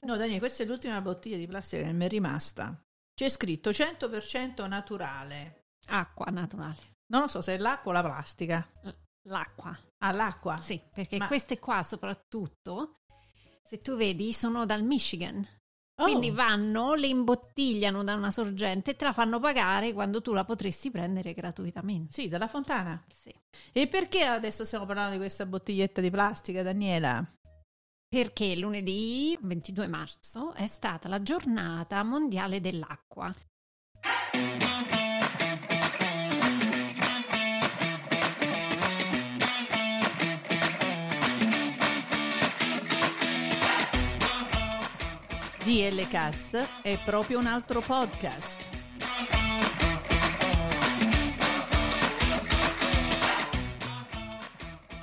No, Daniele, questa è l'ultima bottiglia di plastica che mi è rimasta. C'è scritto 100% naturale. Acqua naturale. Non lo so se è l'acqua o la plastica. L'acqua. Ah, l'acqua? Sì, perché Ma- queste qua soprattutto, se tu vedi, sono dal Michigan. Oh, Quindi vanno, le imbottigliano da una sorgente e te la fanno pagare quando tu la potresti prendere gratuitamente. Sì, dalla fontana. Sì. E perché adesso stiamo parlando di questa bottiglietta di plastica, Daniela? Perché lunedì 22 marzo è stata la giornata mondiale dell'acqua. DL Cast è proprio un altro podcast.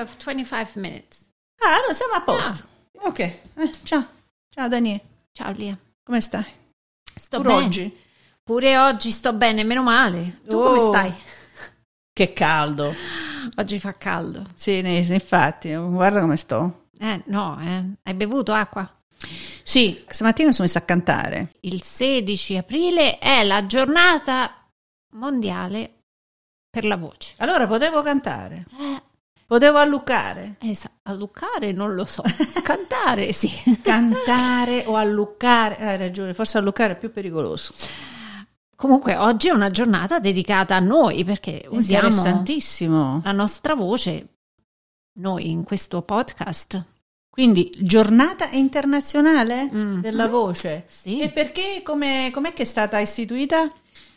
Of 25 minutes. Ah, no, siamo a posto. Ok, eh, ciao. Ciao Daniele, Ciao Lia. come stai? Sto Pure bene. oggi? Pure oggi sto bene, meno male. Tu Oh. come stai? Che caldo. Oggi fa caldo. Sì, infatti, guarda come sto. Eh, no, eh. Hai bevuto acqua? Sì, stamattina sono messa a cantare. Il 16 aprile è la giornata mondiale per la voce. Allora potevo cantare, Eh, potevo alluccare. esa- alluccare non lo so. Cantare sì. Cantare o alluccare, hai ragione, forse alluccare è più pericoloso. Comunque oggi è una giornata dedicata a noi perché usiamo la nostra voce noi in questo podcast. Quindi giornata internazionale Mm. della voce. Sì. E perché, come, com'è che è stata istituita?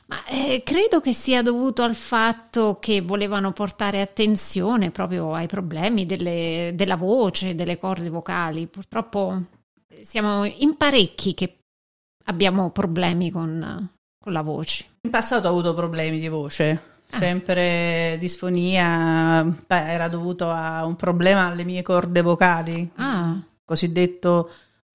Ma eh, credo che sia dovuto al fatto che volevano portare attenzione proprio ai problemi delle- della voce, delle corde vocali. Purtroppo eh, siamo in parecchi che abbiamo problemi con, con la voce. In passato ho avuto problemi di voce, Ah. sempre disfonia, beh, era dovuto a un problema alle mie corde vocali, Ah, cosiddetto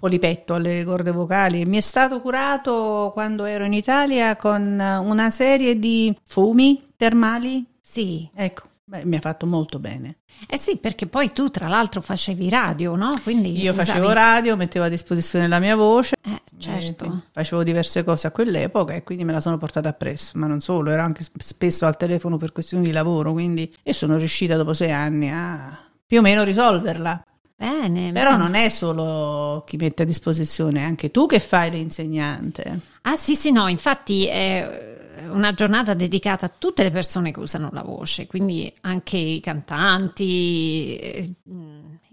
polipetto alle corde vocali. Mi è stato curato quando ero in Italia con una serie di fumi termali. sì. Ecco, beh, mi ha fatto molto bene. Eh sì, perché poi tu tra l'altro facevi radio, no? Quindi Io facevo usavi- radio, mettevo a disposizione la mia voce. Eh, certo. Eh, facevo diverse cose a quell'epoca e quindi me la sono portata appresso, ma non solo, ero anche sp- spesso al telefono per questioni di lavoro, quindi e sono riuscita dopo sei anni a più o meno risolverla. Bene. Però bene. non è solo chi mette a disposizione, è anche tu che fai l'insegnante. Ah sì sì no, infatti è una giornata dedicata a tutte le persone che usano la voce, quindi anche i cantanti, eh,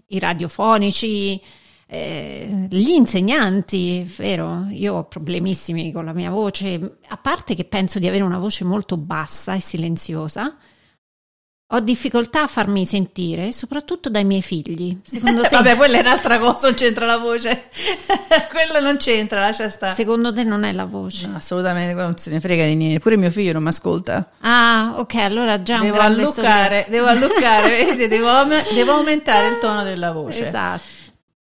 i radiofonici, eh, gli insegnanti, vero? Io ho problemissimi con la mia voce, a parte che penso di avere una voce molto bassa e silenziosa. Ho difficoltà a farmi sentire, soprattutto dai miei figli. Secondo te, Vabbè, quella è un'altra cosa, non c'entra la voce. quella non c'entra, lascia stare. secondo te non è la voce? No, assolutamente, non se ne frega di niente. Pure mio figlio non mi ascolta. Ah, ok, allora già un Devo grande alluccare, devo alluccare, vedi, devo, devo aumentare il tono della voce. Esatto.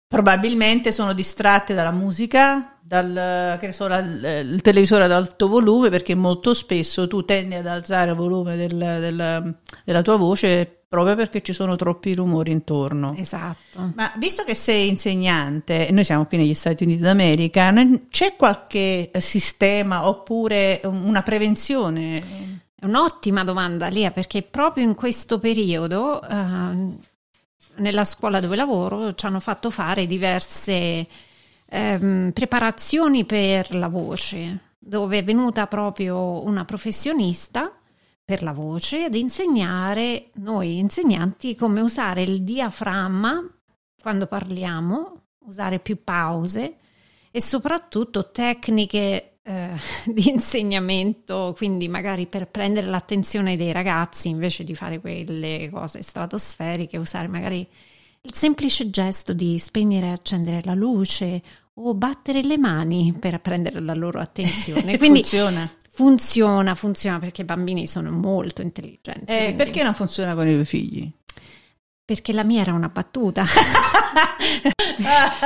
Probabilmente sono distratte dalla musica, dal so, la- il televisore ad alto volume, perché molto spesso tu tendi ad alzare il volume del- del- della tua voce proprio perché ci sono troppi rumori intorno. Esatto. Ma visto che sei insegnante, e noi siamo qui negli Stati Uniti d'America, c'è qualche sistema oppure una prevenzione? È un'ottima domanda, Lia, perché proprio in questo periodo, ehm, nella scuola dove lavoro, ci hanno fatto fare diverse ehm, preparazioni per la voce, dove è venuta proprio una professionista per la voce ad insegnare noi insegnanti come usare il diaframma quando parliamo, usare più pause e soprattutto tecniche eh, di insegnamento, quindi magari per prendere l'attenzione dei ragazzi invece di fare quelle cose stratosferiche, usare magari il semplice gesto di spegnere e accendere la luce o battere le mani per prendere la loro attenzione. Quindi funziona. Funziona, funziona perché i bambini sono molto intelligenti. Eh, perché non funziona con i tuoi figli? Perché la mia era una battuta.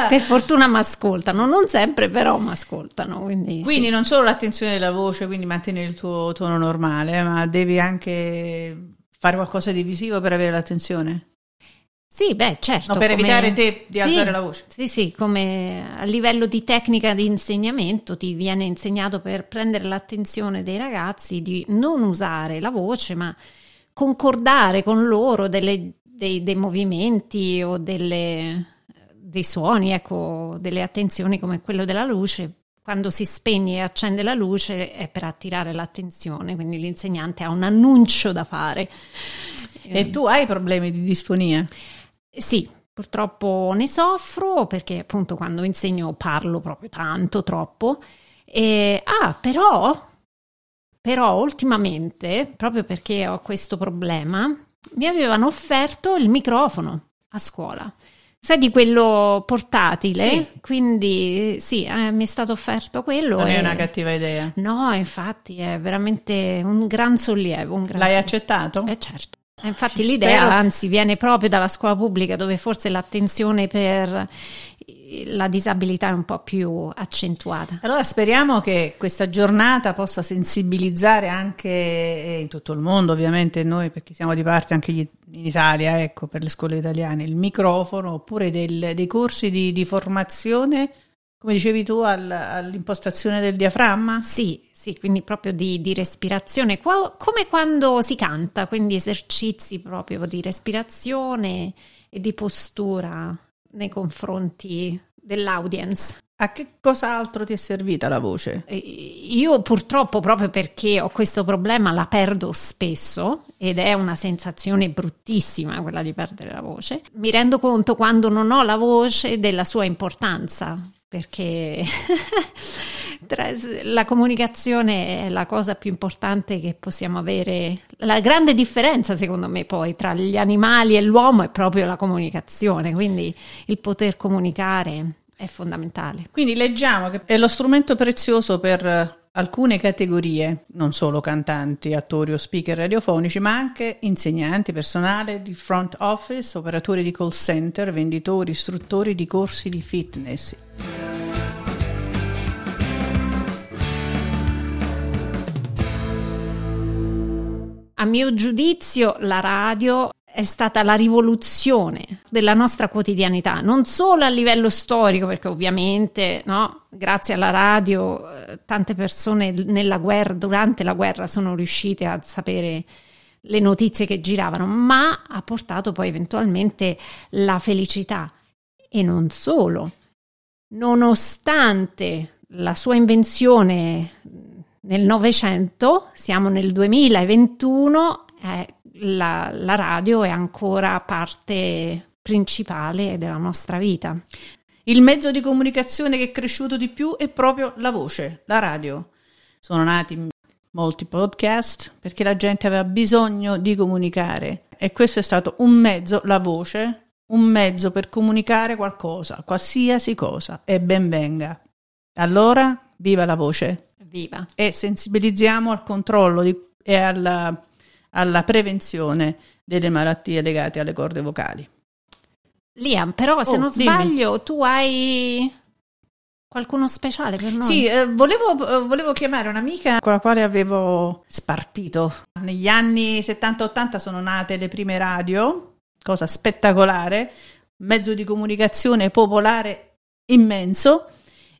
per fortuna mi ascoltano, non sempre però mi ascoltano. Quindi, quindi sì. non solo l'attenzione della voce, quindi mantenere il tuo tono normale, ma devi anche fare qualcosa di visivo per avere l'attenzione? Sì, beh, certo. No, per come... evitare te di alzare sì, la voce. Sì, sì, come a livello di tecnica di insegnamento ti viene insegnato per prendere l'attenzione dei ragazzi di non usare la voce, ma concordare con loro delle, dei, dei, movimenti o delle, dei suoni, ecco, delle attenzioni come quello della luce. Quando si spegne e accende la luce è per attirare l'attenzione, quindi l'insegnante ha un annuncio da fare. E tu hai problemi di disfonia? Sì, purtroppo ne soffro perché appunto quando insegno parlo proprio tanto, troppo. E, ah, però, però ultimamente, proprio perché ho questo problema, mi avevano offerto il microfono a scuola. Sai di quello portatile? Sì. Quindi sì, eh, mi è stato offerto quello. Non e... è una cattiva idea. No, infatti è veramente un gran sollievo. Un gran L'hai sollievo. accettato? Eh certo. Infatti Ci l'idea, spero. anzi, viene proprio dalla scuola pubblica dove forse l'attenzione per la disabilità è un po' più accentuata. Allora speriamo che questa giornata possa sensibilizzare anche eh, in tutto il mondo, ovviamente noi perché siamo di parte anche gli- in Italia, ecco, per le scuole italiane, il microfono oppure del- dei corsi di, di formazione, come dicevi tu, al- all'impostazione del diaframma. Sì, sì, quindi proprio di, di respirazione, qua- come quando si canta, quindi esercizi proprio di respirazione e di postura nei confronti dell'audience. A che cos'altro ti è servita la voce? Io purtroppo, proprio perché ho questo problema, la perdo spesso ed è una sensazione bruttissima quella di perdere la voce. Mi rendo conto quando non ho la voce della sua importanza, perché tra- la comunicazione è la cosa più importante che possiamo avere. La grande differenza, secondo me, poi tra gli animali e l'uomo è proprio la comunicazione, quindi il poter comunicare è fondamentale. Quindi leggiamo che è lo strumento prezioso per alcune categorie, non solo cantanti, attori o speaker radiofonici, ma anche insegnanti, personale di front office, operatori di call center, venditori, istruttori di corsi di fitness. A mio giudizio la radio è stata la rivoluzione della nostra quotidianità, non solo a livello storico, perché ovviamente no, grazie alla radio eh, tante persone nella guerra, durante la guerra sono riuscite a sapere le notizie che giravano, ma ha portato poi eventualmente la felicità e non solo. Nonostante la sua invenzione nel Novecento, siamo nel 2021, eh, la, la radio è ancora parte principale della nostra vita. Il mezzo di comunicazione che è cresciuto di più è proprio la voce, la radio. Sono nati molti podcast perché la gente aveva bisogno di comunicare e questo è stato un mezzo, la voce, un mezzo per comunicare qualcosa, qualsiasi cosa e ben venga. Allora, viva la voce Viva! e sensibilizziamo al controllo di- e alla, alla prevenzione delle malattie legate alle corde vocali. Liam, però se Oh, non dimmi. sbaglio, tu hai qualcuno speciale per noi? Sì, eh, volevo, eh, volevo chiamare un'amica con la quale avevo spartito. Negli anni 70-80 sono nate le prime radio, cosa spettacolare, mezzo di comunicazione popolare immenso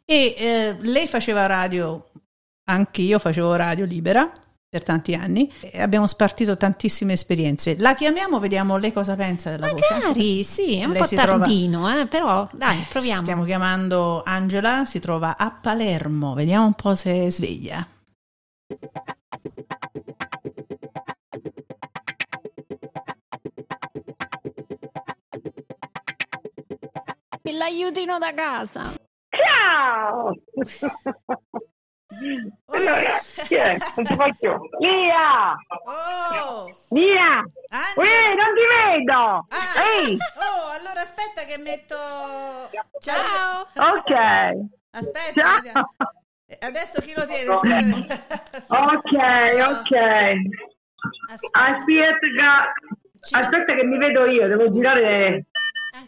e eh, lei faceva radio, anch'io facevo radio libera per tanti anni e abbiamo spartito tantissime esperienze. La chiamiamo, vediamo lei cosa pensa della voce. Magari, sì, è un Lei po' si trova- tardino, eh, però dai, proviamo. Stiamo chiamando Angela, si trova a Palermo, vediamo un po' se è sveglia. L'aiutino da casa. Ciao! È? Non ti faccio. Lia! Oh! Lia! Angela! Uè, non ti vedo! Ah, Ehi! oh, allora aspetta che metto... Ciao! Ok. Aspetta, Ciao. vediamo. Eh, Adesso chi lo tiene? Ok, ok. Aspetta, Aspetta che... Aspetta che mi vedo io, devo girare...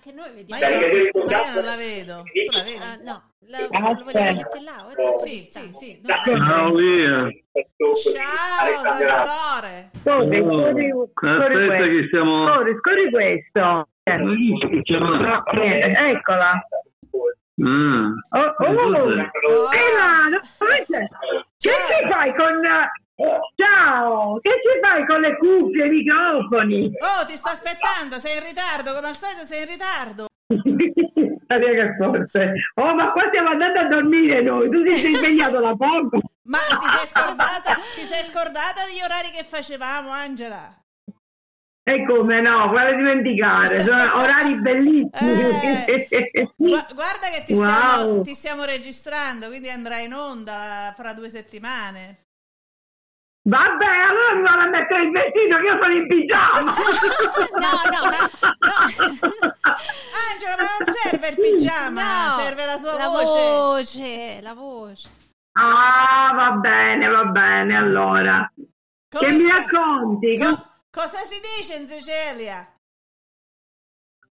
anche noi Ma vediamo. io, ma io non la vedo. Tu la vedi? Ah, no, la, lo vogliamo mettere là? o è Sì, sì, sì. No. Ciao via. Ciao, Salvatore. Scorri, scorri, scorri che stiamo... Scorri, scorri questo. Eh, eccola. Ah. Oh, oh, Oh. Ela, cuffie i microfoni? Oh, ti sto aspettando, sei in ritardo, come al solito sei in ritardo. Che forse. Oh, ma qua stiamo andando a dormire noi. Tu ti sei svegliato da poco. Ma ti sei scordata, ti sei scordata degli orari che facevamo, Angela? E come no, guarda dimenticare, sono orari bellissimi. Gua- guarda che ti, Wow. stiamo, ti stiamo registrando, quindi andrai in onda fra due settimane. Vabbè, allora mi vado a mettere il vestito che io sono in pigiama. No, no, no. Angela, ma non serve il pigiama, No, serve la tua la voce. voce. La voce. Ah, va bene, va bene, allora. Come che mi sta- racconti? Co- cosa si dice in Sicilia?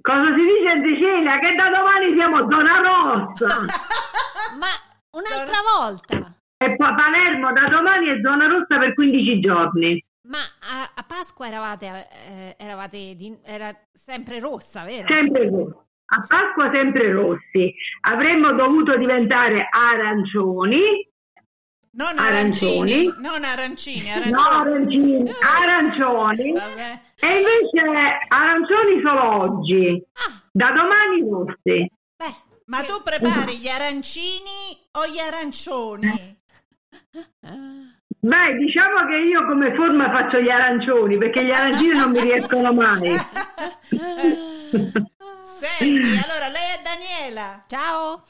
Cosa si dice in Sicilia? Che da domani siamo zona rossa. Ma un'altra volta. E poi Palermo da domani è zona rossa per 15 giorni. Ma a, a Pasqua eravate, eh, eravate di- era sempre rossa, vero? Sempre rossa. A Pasqua sempre rossi. Avremmo dovuto diventare arancioni. Non Arancioni. arancini, non arancini, No, arancioni. arancini. Arancioni. Vabbè. E invece arancioni solo oggi. Ah, Da domani rossi. beh. Ma tu prepari gli arancini o gli arancioni? Beh, diciamo che io come forma faccio gli arancioni perché gli arancini non mi riescono mai. Senti, allora lei è Daniela. Ciao.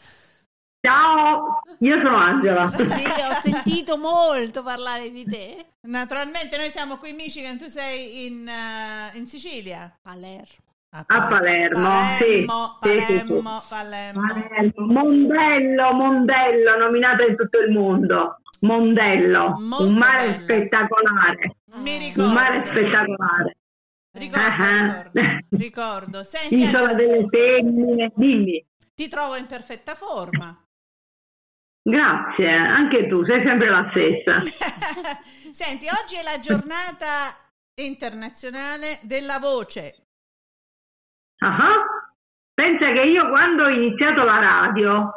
Ciao, io sono Angela. Sì, ho sentito molto parlare di te. Naturalmente noi siamo qui in Michigan, tu sei in, eh, in Sicilia. Palermo. A Palermo, sì. Palermo, Sì, sì, sì. Palermo, Palermo. Palermo, Mondello, Mondello, nominato in tutto il mondo. Mondello, Molto un mare bella. spettacolare. Mi ricordo. Un mare spettacolare. Ricordo, Ah. ricordo, ricordo. Senti, Isola Angela, delle femmine, dimmi. ti trovo in perfetta forma. Grazie, anche tu, sei sempre la stessa. Senti, oggi è la giornata internazionale della voce. Ah, Pensa che io quando ho iniziato la radio,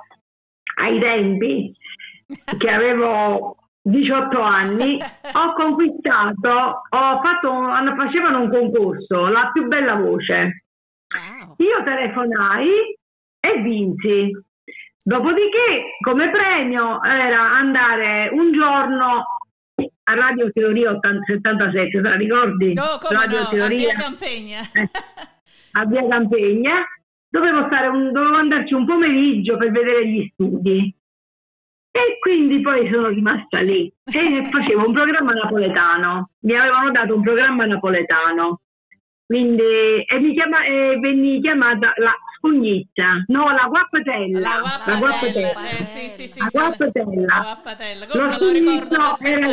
ai tempi, che avevo 18 anni, ho conquistato, ho fatto, un- facevano un concorso, la più bella voce. Wow. Io telefonai e vinsi. Dopodiché, come premio, era andare un giorno a Radio Teoria 80 77, te la ricordi? No, come Radio no, a Teoria Via Campegna. Eh. a Via Campegna. Dovevo, stare un- dovevo andarci un pomeriggio per vedere gli studi. E quindi poi sono rimasta lì e facevo un programma napoletano. Mi avevano dato un programma napoletano. Quindi, e, mi chiama, e venni chiamata la spugnizza, no, la guappatella. La guappatella. Eh, sì, sì, sì, La la- guappatella. la guappatella. Come Lo ricordo era.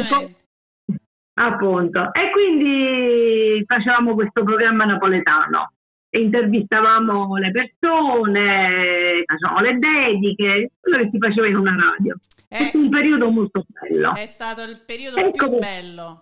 Appunto. E quindi facevamo questo programma napoletano. Intervistavamo le persone, facevamo le dediche, quello che si faceva in una radio. Eh, È un periodo molto bello è stato il periodo Ecco. più bello.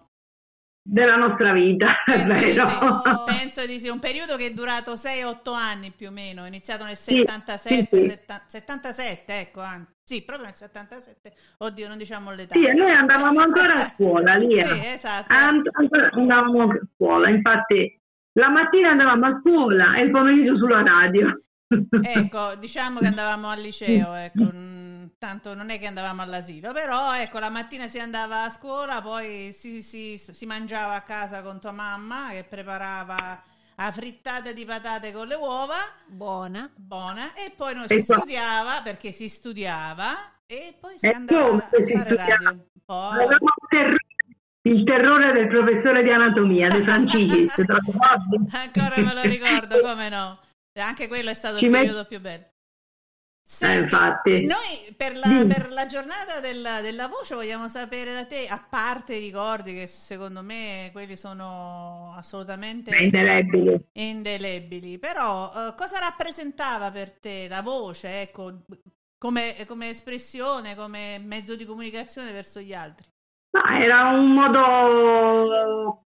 della nostra vita, è Penso di, sì. Penso di sì, un periodo che è durato 6-8 anni più o meno, iniziato nel Sì, 77, sì, sì. setta- 77, ecco, anzi. sì, proprio nel 77, oddio non diciamo l'età. Sì, e noi andavamo ancora a scuola lì. Sì, esatto. And- ancora andavamo a scuola, infatti la mattina andavamo a scuola e il pomeriggio sulla radio. Ecco, diciamo che andavamo al liceo, ecco, mm, tanto non è che andavamo all'asilo, però ecco, la mattina si andava a scuola, poi si, si- si mangiava a casa con tua mamma che preparava la frittata di patate con le uova, Buona. buona, e poi noi E si qua- studiava, perché si studiava, E poi sei E andata come a si fare studiava? radio. Poi... Il terrore, del professore di anatomia, De Francis? Ancora me lo ricordo, come no? Anche quello è stato Ci il met- periodo più bello. Senti, infatti. noi per la, Dimmi. per la giornata della, della voce vogliamo sapere da te, a parte i ricordi che secondo me quelli sono assolutamente È indelebile. indelebili, però eh, cosa rappresentava per te la voce, ecco, come, come espressione, come mezzo di comunicazione verso gli altri? Ma era un modo,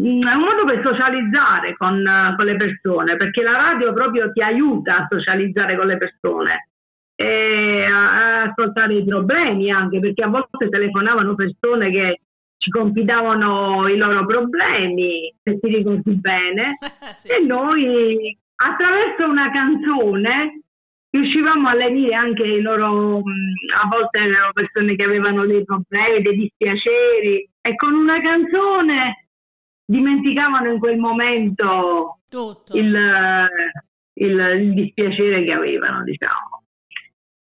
mm, un modo per socializzare con, con le persone, perché la radio proprio ti aiuta a socializzare con le persone e a, a ascoltare i problemi anche, perché a volte telefonavano persone che ci confidavano i loro problemi, se ti ricordi bene, Sì. e noi attraverso una canzone riuscivamo a lenire anche i loro, mh, a volte erano persone che avevano dei problemi, dei dispiaceri e con una canzone dimenticavano in quel momento Tutto. il, il, il dispiacere che avevano, diciamo.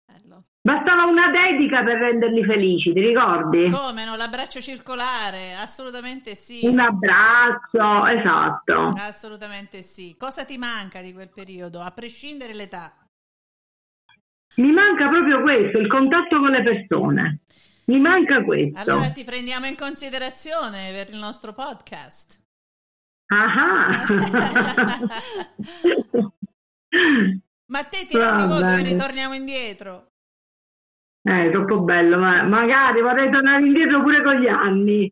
Bello. Bastava una dedica per renderli felici, ti ricordi? Come no? L'abbraccio circolare, assolutamente sì. Un abbraccio, esatto. Assolutamente sì. Cosa ti manca di quel periodo, a prescindere l'età? Mi manca proprio questo, il contatto con le persone. Mi manca questo. Allora ti prendiamo in considerazione per il nostro podcast. Ah. Ma te ti rendi conto che ritorniamo indietro? Eh, troppo bello, ma magari vorrei tornare indietro pure con gli anni,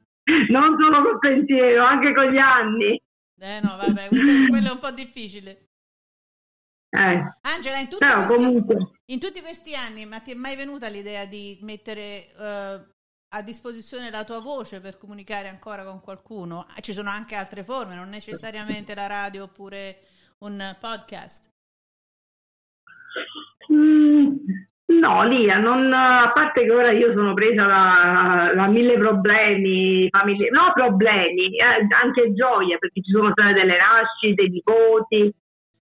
non solo col pensiero, anche con gli anni. Eh no, vabbè, quello, quello è un po' difficile. Eh, Angela, in tutti, però questi, in tutti questi anni, ma ti è mai venuta l'idea di mettere eh, a disposizione la tua voce per comunicare ancora con qualcuno? Ci sono anche altre forme, non necessariamente la radio oppure un podcast. mm, no, Lia, non, a parte che ora io sono presa da, da mille problemi familiari, no problemi, eh, anche gioia, perché ci sono state delle nascite, dei nipoti,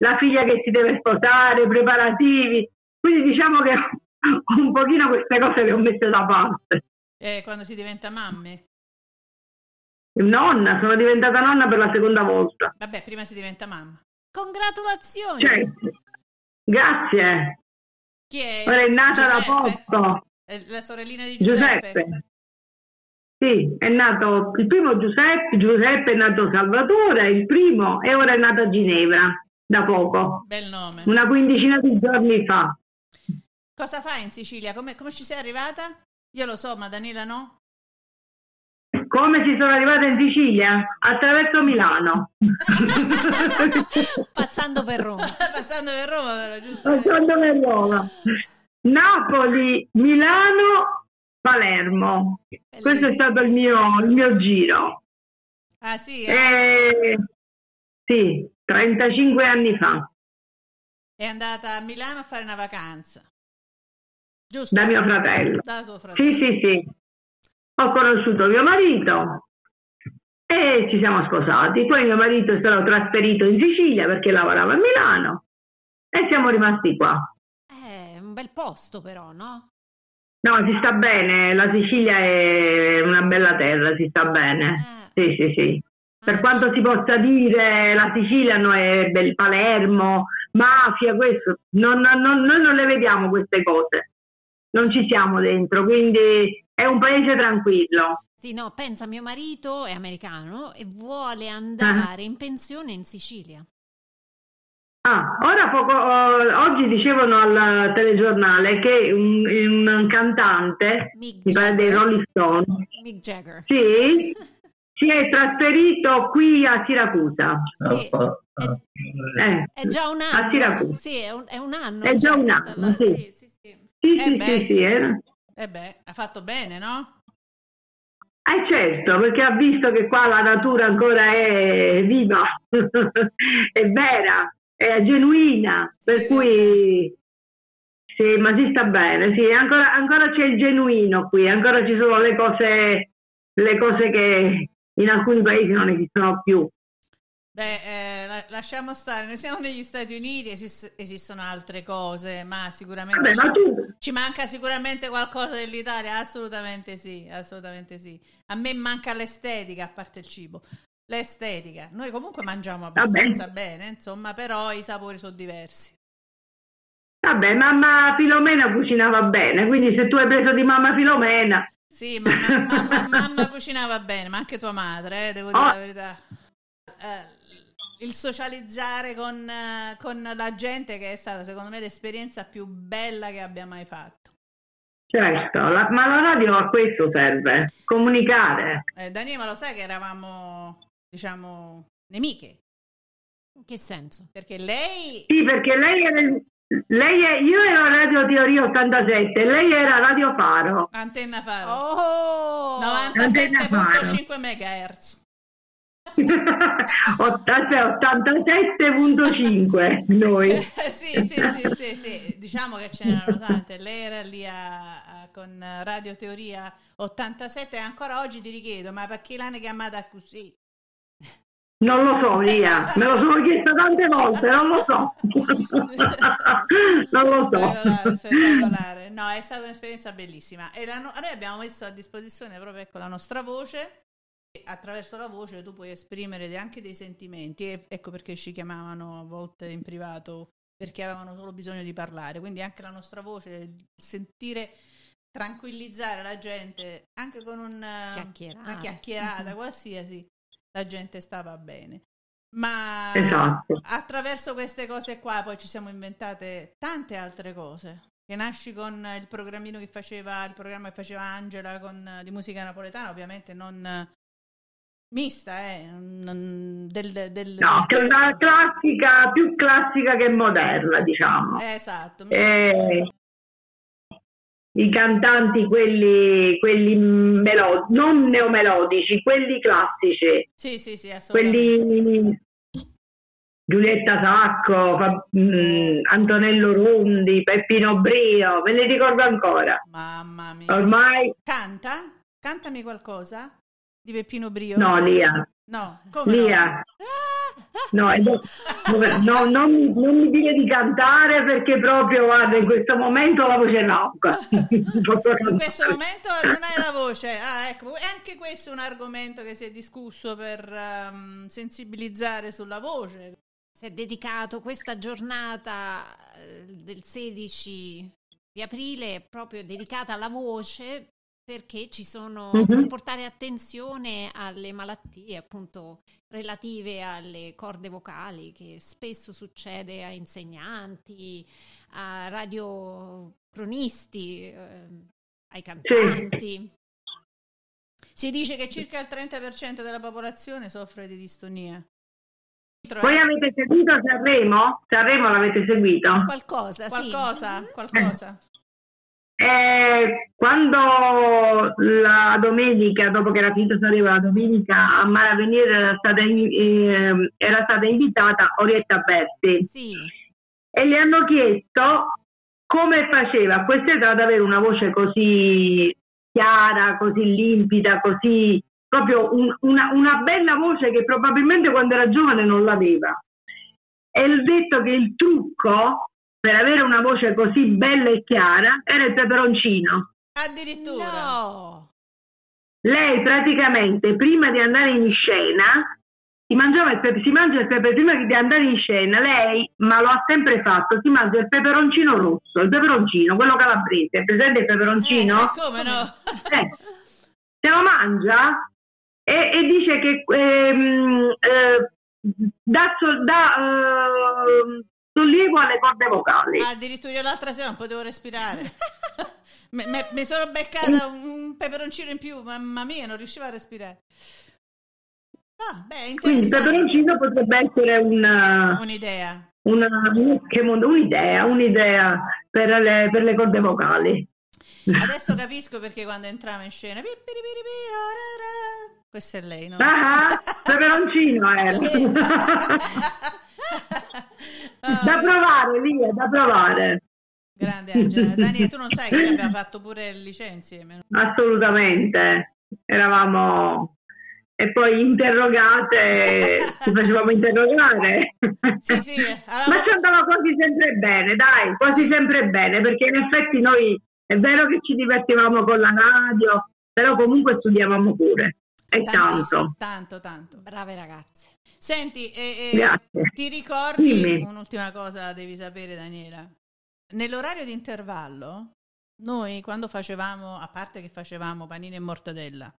la figlia che si deve sposare, preparativi, quindi diciamo che un pochino queste cose le ho messe da parte. Eh, quando si diventa mamme. Nonna, sono diventata nonna per la seconda volta. Vabbè, prima si diventa mamma. Congratulazioni! Certo. Grazie. Chi è? Ora è nata da poco. È la sorellina di Giuseppe. Giuseppe. Sì, è nato il primo Giuseppe, Giuseppe è nato Salvatore, il primo, e ora è nata Ginevra, da poco, Bel nome. una quindicina di giorni fa. Cosa fai in Sicilia? Come, come ci sei arrivata? Io lo so, ma Daniela no. Come ci sono arrivata in Sicilia? Attraverso Milano. Passando per Roma. Passando per Roma, però, giusto? Passando per Roma. Napoli, Milano, Palermo. Questo è Bellissimo. stato il mio, il mio giro. Ah sì, eh? Eh, sì, 35 anni fa, è andata a Milano a fare una vacanza. Giusto? da mio fratello. Da tuo fratello. Sì, sì, sì. Ho conosciuto mio marito e ci siamo sposati. Poi mio marito è stato trasferito in Sicilia perché lavorava a Milano e siamo rimasti qua. È un bel posto però, no? No, si sta bene, la Sicilia è una bella terra, si sta bene. Eh, Sì, sì, sì. Per quanto si possa dire, la Sicilia no, è del Palermo, mafia, questo, non, non- noi non le vediamo queste cose, non ci siamo dentro, quindi è un paese tranquillo. Sì, no, pensa, mio marito è americano e vuole andare in pensione in Sicilia. Ah, ora poco, eh, oggi dicevano al telegiornale che un, un cantante, Mick mi pare dei. Rolling Stone, Mick Jagger. sì, si è trasferito qui a Siracusa. Sì, è, Eh, è già un A anno. Siracusa. Sì, è un, è un anno. È già un che sta anno, sì. Sì, sì, sì. sì, Eh sì, beh. sì, sì, eh. Eh beh, ha fatto bene, no? Eh certo, perché ha visto che qua la natura ancora è viva, è vera, è genuina, per Sì, cui sì, ma si sta bene, sì, ancora, ancora c'è il genuino qui, ancora ci sono le cose, le cose che in alcuni paesi non esistono più. Beh, eh, la- lasciamo stare, noi siamo negli Stati Uniti, esis- esistono altre cose, ma sicuramente Vabbè, ci, ma tu, ci manca sicuramente qualcosa dell'Italia, assolutamente sì, assolutamente sì. A me manca l'estetica, a parte il cibo. L'estetica. Noi comunque mangiamo abbastanza bene, insomma, però i sapori sono diversi. Vabbè, mamma Filomena cucinava bene, quindi se tu hai preso di mamma Filomena, Sì, ma ma- mamma, mamma cucinava bene, ma anche tua madre, eh, devo dire Oh. la verità. Eh, il socializzare con, eh, con la gente che è stata, secondo me, l'esperienza più bella che abbia mai fatto. certo, la- ma la radio a questo serve, comunicare. Eh, Daniele, ma lo sai che eravamo, diciamo, nemiche? In che senso? Perché lei... Sì, perché lei era, lei è, io ero Radio Teoria 87, lei era Radio Faro. Antenna Faro. Oh! Antenna Faro. 97.5 MHz. Otta- cioè 87.5 noi. Sì, sì, sì, sì, sì, diciamo che ce n'erano tante. Lei era lì a- a- con Radio Teoria 87 e ancora oggi ti richiedo, ma perché l'hanno chiamata così? Non lo so, Lia, me lo sono chiesto tante volte, non lo so. non lo so. spettacolare. No, è stata un'esperienza bellissima. E la no- noi abbiamo messo a disposizione proprio ecco, la nostra voce. E attraverso la voce tu puoi esprimere anche dei sentimenti. E ecco perché ci chiamavano a volte in privato perché avevano solo bisogno di parlare. Quindi anche la nostra voce, sentire tranquillizzare la gente anche con un, Chiacchierata. una chiacchierata qualsiasi, la gente stava bene. Ma Esatto. attraverso queste cose qua poi ci siamo inventate tante altre cose. Che nasci con il programmino che faceva, il programma che faceva Angela con, di musica napoletana, ovviamente non eh, mista, eh, non- del, del, No, del- classica, più classica che moderna, diciamo. Eh, esatto, mista. I cantanti, quelli, quelli melo- non neomelodici, quelli classici, sì, sì, sì, assolutamente. quelli Giulietta Sacco, Fa- mm, Antonello Rondi, Peppino Brio, ve li ricordo ancora. Mamma mia. Ormai Canta? Cantami qualcosa di Peppino Brio? no, Lia, No, come no? Lia. No, dove- no, non, mi- non mi dire di cantare perché proprio guarda in questo momento la voce nauca. In questo momento non hai la voce. Ah, ecco, e anche questo è un argomento che si è discusso per ehm, sensibilizzare sulla voce. Si è dedicato questa giornata eh, del 16 di aprile proprio dedicata alla voce perché ci sono Mhm. per portare attenzione alle malattie appunto relative alle corde vocali che spesso succede a insegnanti, a radiocronisti, eh, ai cantanti. Si dice che circa il 30% della popolazione soffre di distonia. Voi avete seguito Sanremo? Sanremo l'avete seguito? Qualcosa, sì. Qualcosa, qualcosa. Eh, quando la domenica, dopo che era finito Sanremo, la domenica a Mara Venire era stata, ehm, era stata invitata Orietta Berti Sì. e le hanno chiesto come faceva a questa età ad avere una voce così chiara, così limpida, così proprio un- una, una bella voce che probabilmente quando era giovane non l'aveva. E il detto che il trucco per avere una voce così bella e chiara era il peperoncino. Addirittura. No. Lei praticamente prima di andare in scena si mangiava il pepe, si mangia il pepe prima di andare in scena, lei, ma lo ha sempre fatto, si mangia il peperoncino rosso, il peperoncino, quello calabrese, è presente il peperoncino? Eh, come no? Eh, se lo mangia e, e dice che ehm, eh, dà, eh, sollievo alle corde vocali. Addirittura io l'altra sera non potevo respirare. Mi sono beccata un, peperoncino in più, mamma mia, non riuscivo a respirare. Ah, beh, Quindi il peperoncino potrebbe essere una, Un'idea. una- che mondo- un'idea, un'idea per le, per le corde vocali. Adesso capisco perché quando entrava in scena. Questa è lei, no? Ah, peperoncino era. Ah, da provare, Lia, da provare. grande Angela. Daniele, tu non sai che abbiamo fatto pure il liceo insieme. Assolutamente. Eravamo, e poi interrogate, ci facevamo interrogare. Sì, sì, Ma avevamo- ci andava quasi sempre bene, dai, quasi sempre bene, perché in effetti noi è vero che ci divertivamo con la radio, però comunque studiavamo pure. E tantissimo, tanto. tanto, tanto. Brave ragazze. Senti, eh, eh, Grazie. ti ricordi Dimmi. un'ultima cosa devi sapere Daniela? Nell'orario di intervallo, noi quando facevamo, a parte che facevamo panini e mortadella,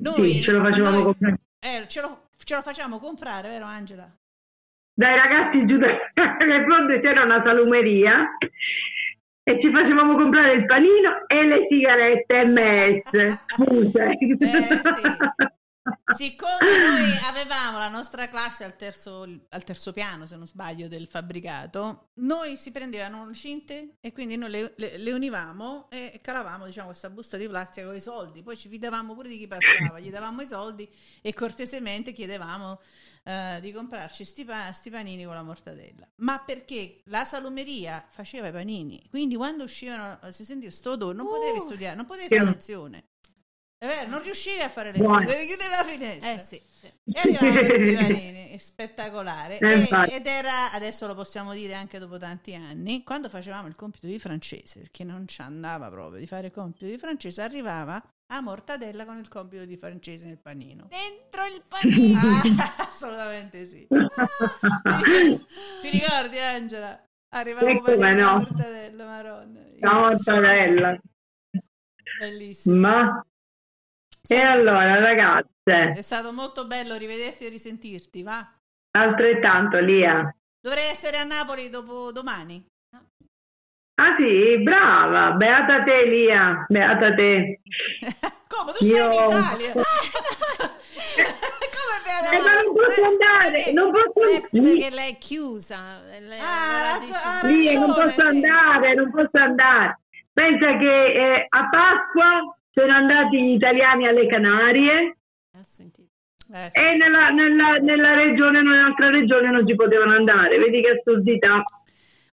noi, Sì, ce lo facevamo noi- comprare. eh, ce, lo, ce lo facciamo comprare, vero Angela? Dai ragazzi giù da- nel fronte c'era una salumeria e ci facevamo comprare il panino e le sigarette MS. Scuse. Siccome noi avevamo la nostra classe al terzo, al terzo piano, se non sbaglio, del fabbricato, noi si prendevano le cinte e quindi noi le, le- le univamo e calavamo diciamo, questa busta di plastica con i soldi. Poi ci fidavamo pure di chi passava, gli davamo i soldi e cortesemente chiedevamo eh, di comprarci sti, pa- sti panini con la mortadella. Ma perché la salumeria faceva i panini, quindi quando uscivano, si sentiva sto odore, non potevi Uh. studiare, non potevi fare lezione. Vero, non riuscivi a fare lezione, Buono. dovevi chiudere la finestra. Eh sì, sì. E arrivavano questi panini, spettacolare. Eh, E- ed era, adesso lo possiamo dire anche dopo tanti anni, quando facevamo il compito di francese, perché non ci andava proprio di fare il compito di francese, arrivava a mortadella con il compito di francese nel panino. Dentro il panino. Ah, assolutamente sì. Ti, ricordi Angela? Arrivava E la no. mortadella, maronna. La mortadella. Bellissimo. Ma e allora ragazze, È stato molto bello rivederti e risentirti, va? altrettanto Lia. Dovrei essere a Napoli dopo domani. Ah sì, brava, beata te Lia, beata te. Come? Tu Io- sei in Italia? Come Eh, ma non posso andare, non posso Eh, perché lei è chiusa. le- Ah, allora ah, Lia, non ragione, posso sì. andare, non posso andare. Pensa che eh, a Pasqua sono andati gli italiani alle Canarie. Eh, sì. e nella, nella, nella regione, nell'altra regione non ci potevano andare. Vedi che assurdità.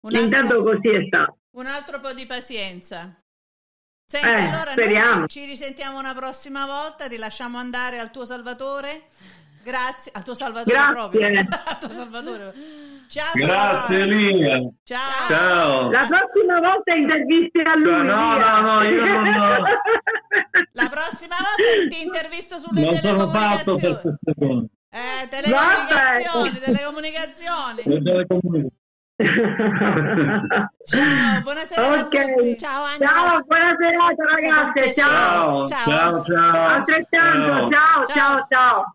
un, Intanto altro, così è stato. un altro po' di pazienza. Senti, Eh, allora ci, ci risentiamo una prossima volta, ti lasciamo andare al tuo Salvatore. Grazie, al tuo Salvatore Grazie. proprio. al tuo Salvatore. Ciao Grazie. Lia. Ciao. Ciao. La prossima volta intervisti a lui. No, no, no, io non- La prossima volta ti intervisto sulle Non sono fatto per telecomunicazioni. queste cose. Eh, telecomunicazioni, telecomunicazioni. Le telecomunicazioni. Ciao, buona serata Ok. a tutti. Ciao Angela. Ciao, buona serata ragazze, ciao. Ciao, Ciao. ciao, ciao. Altrettanto, ciao, ciao, ciao.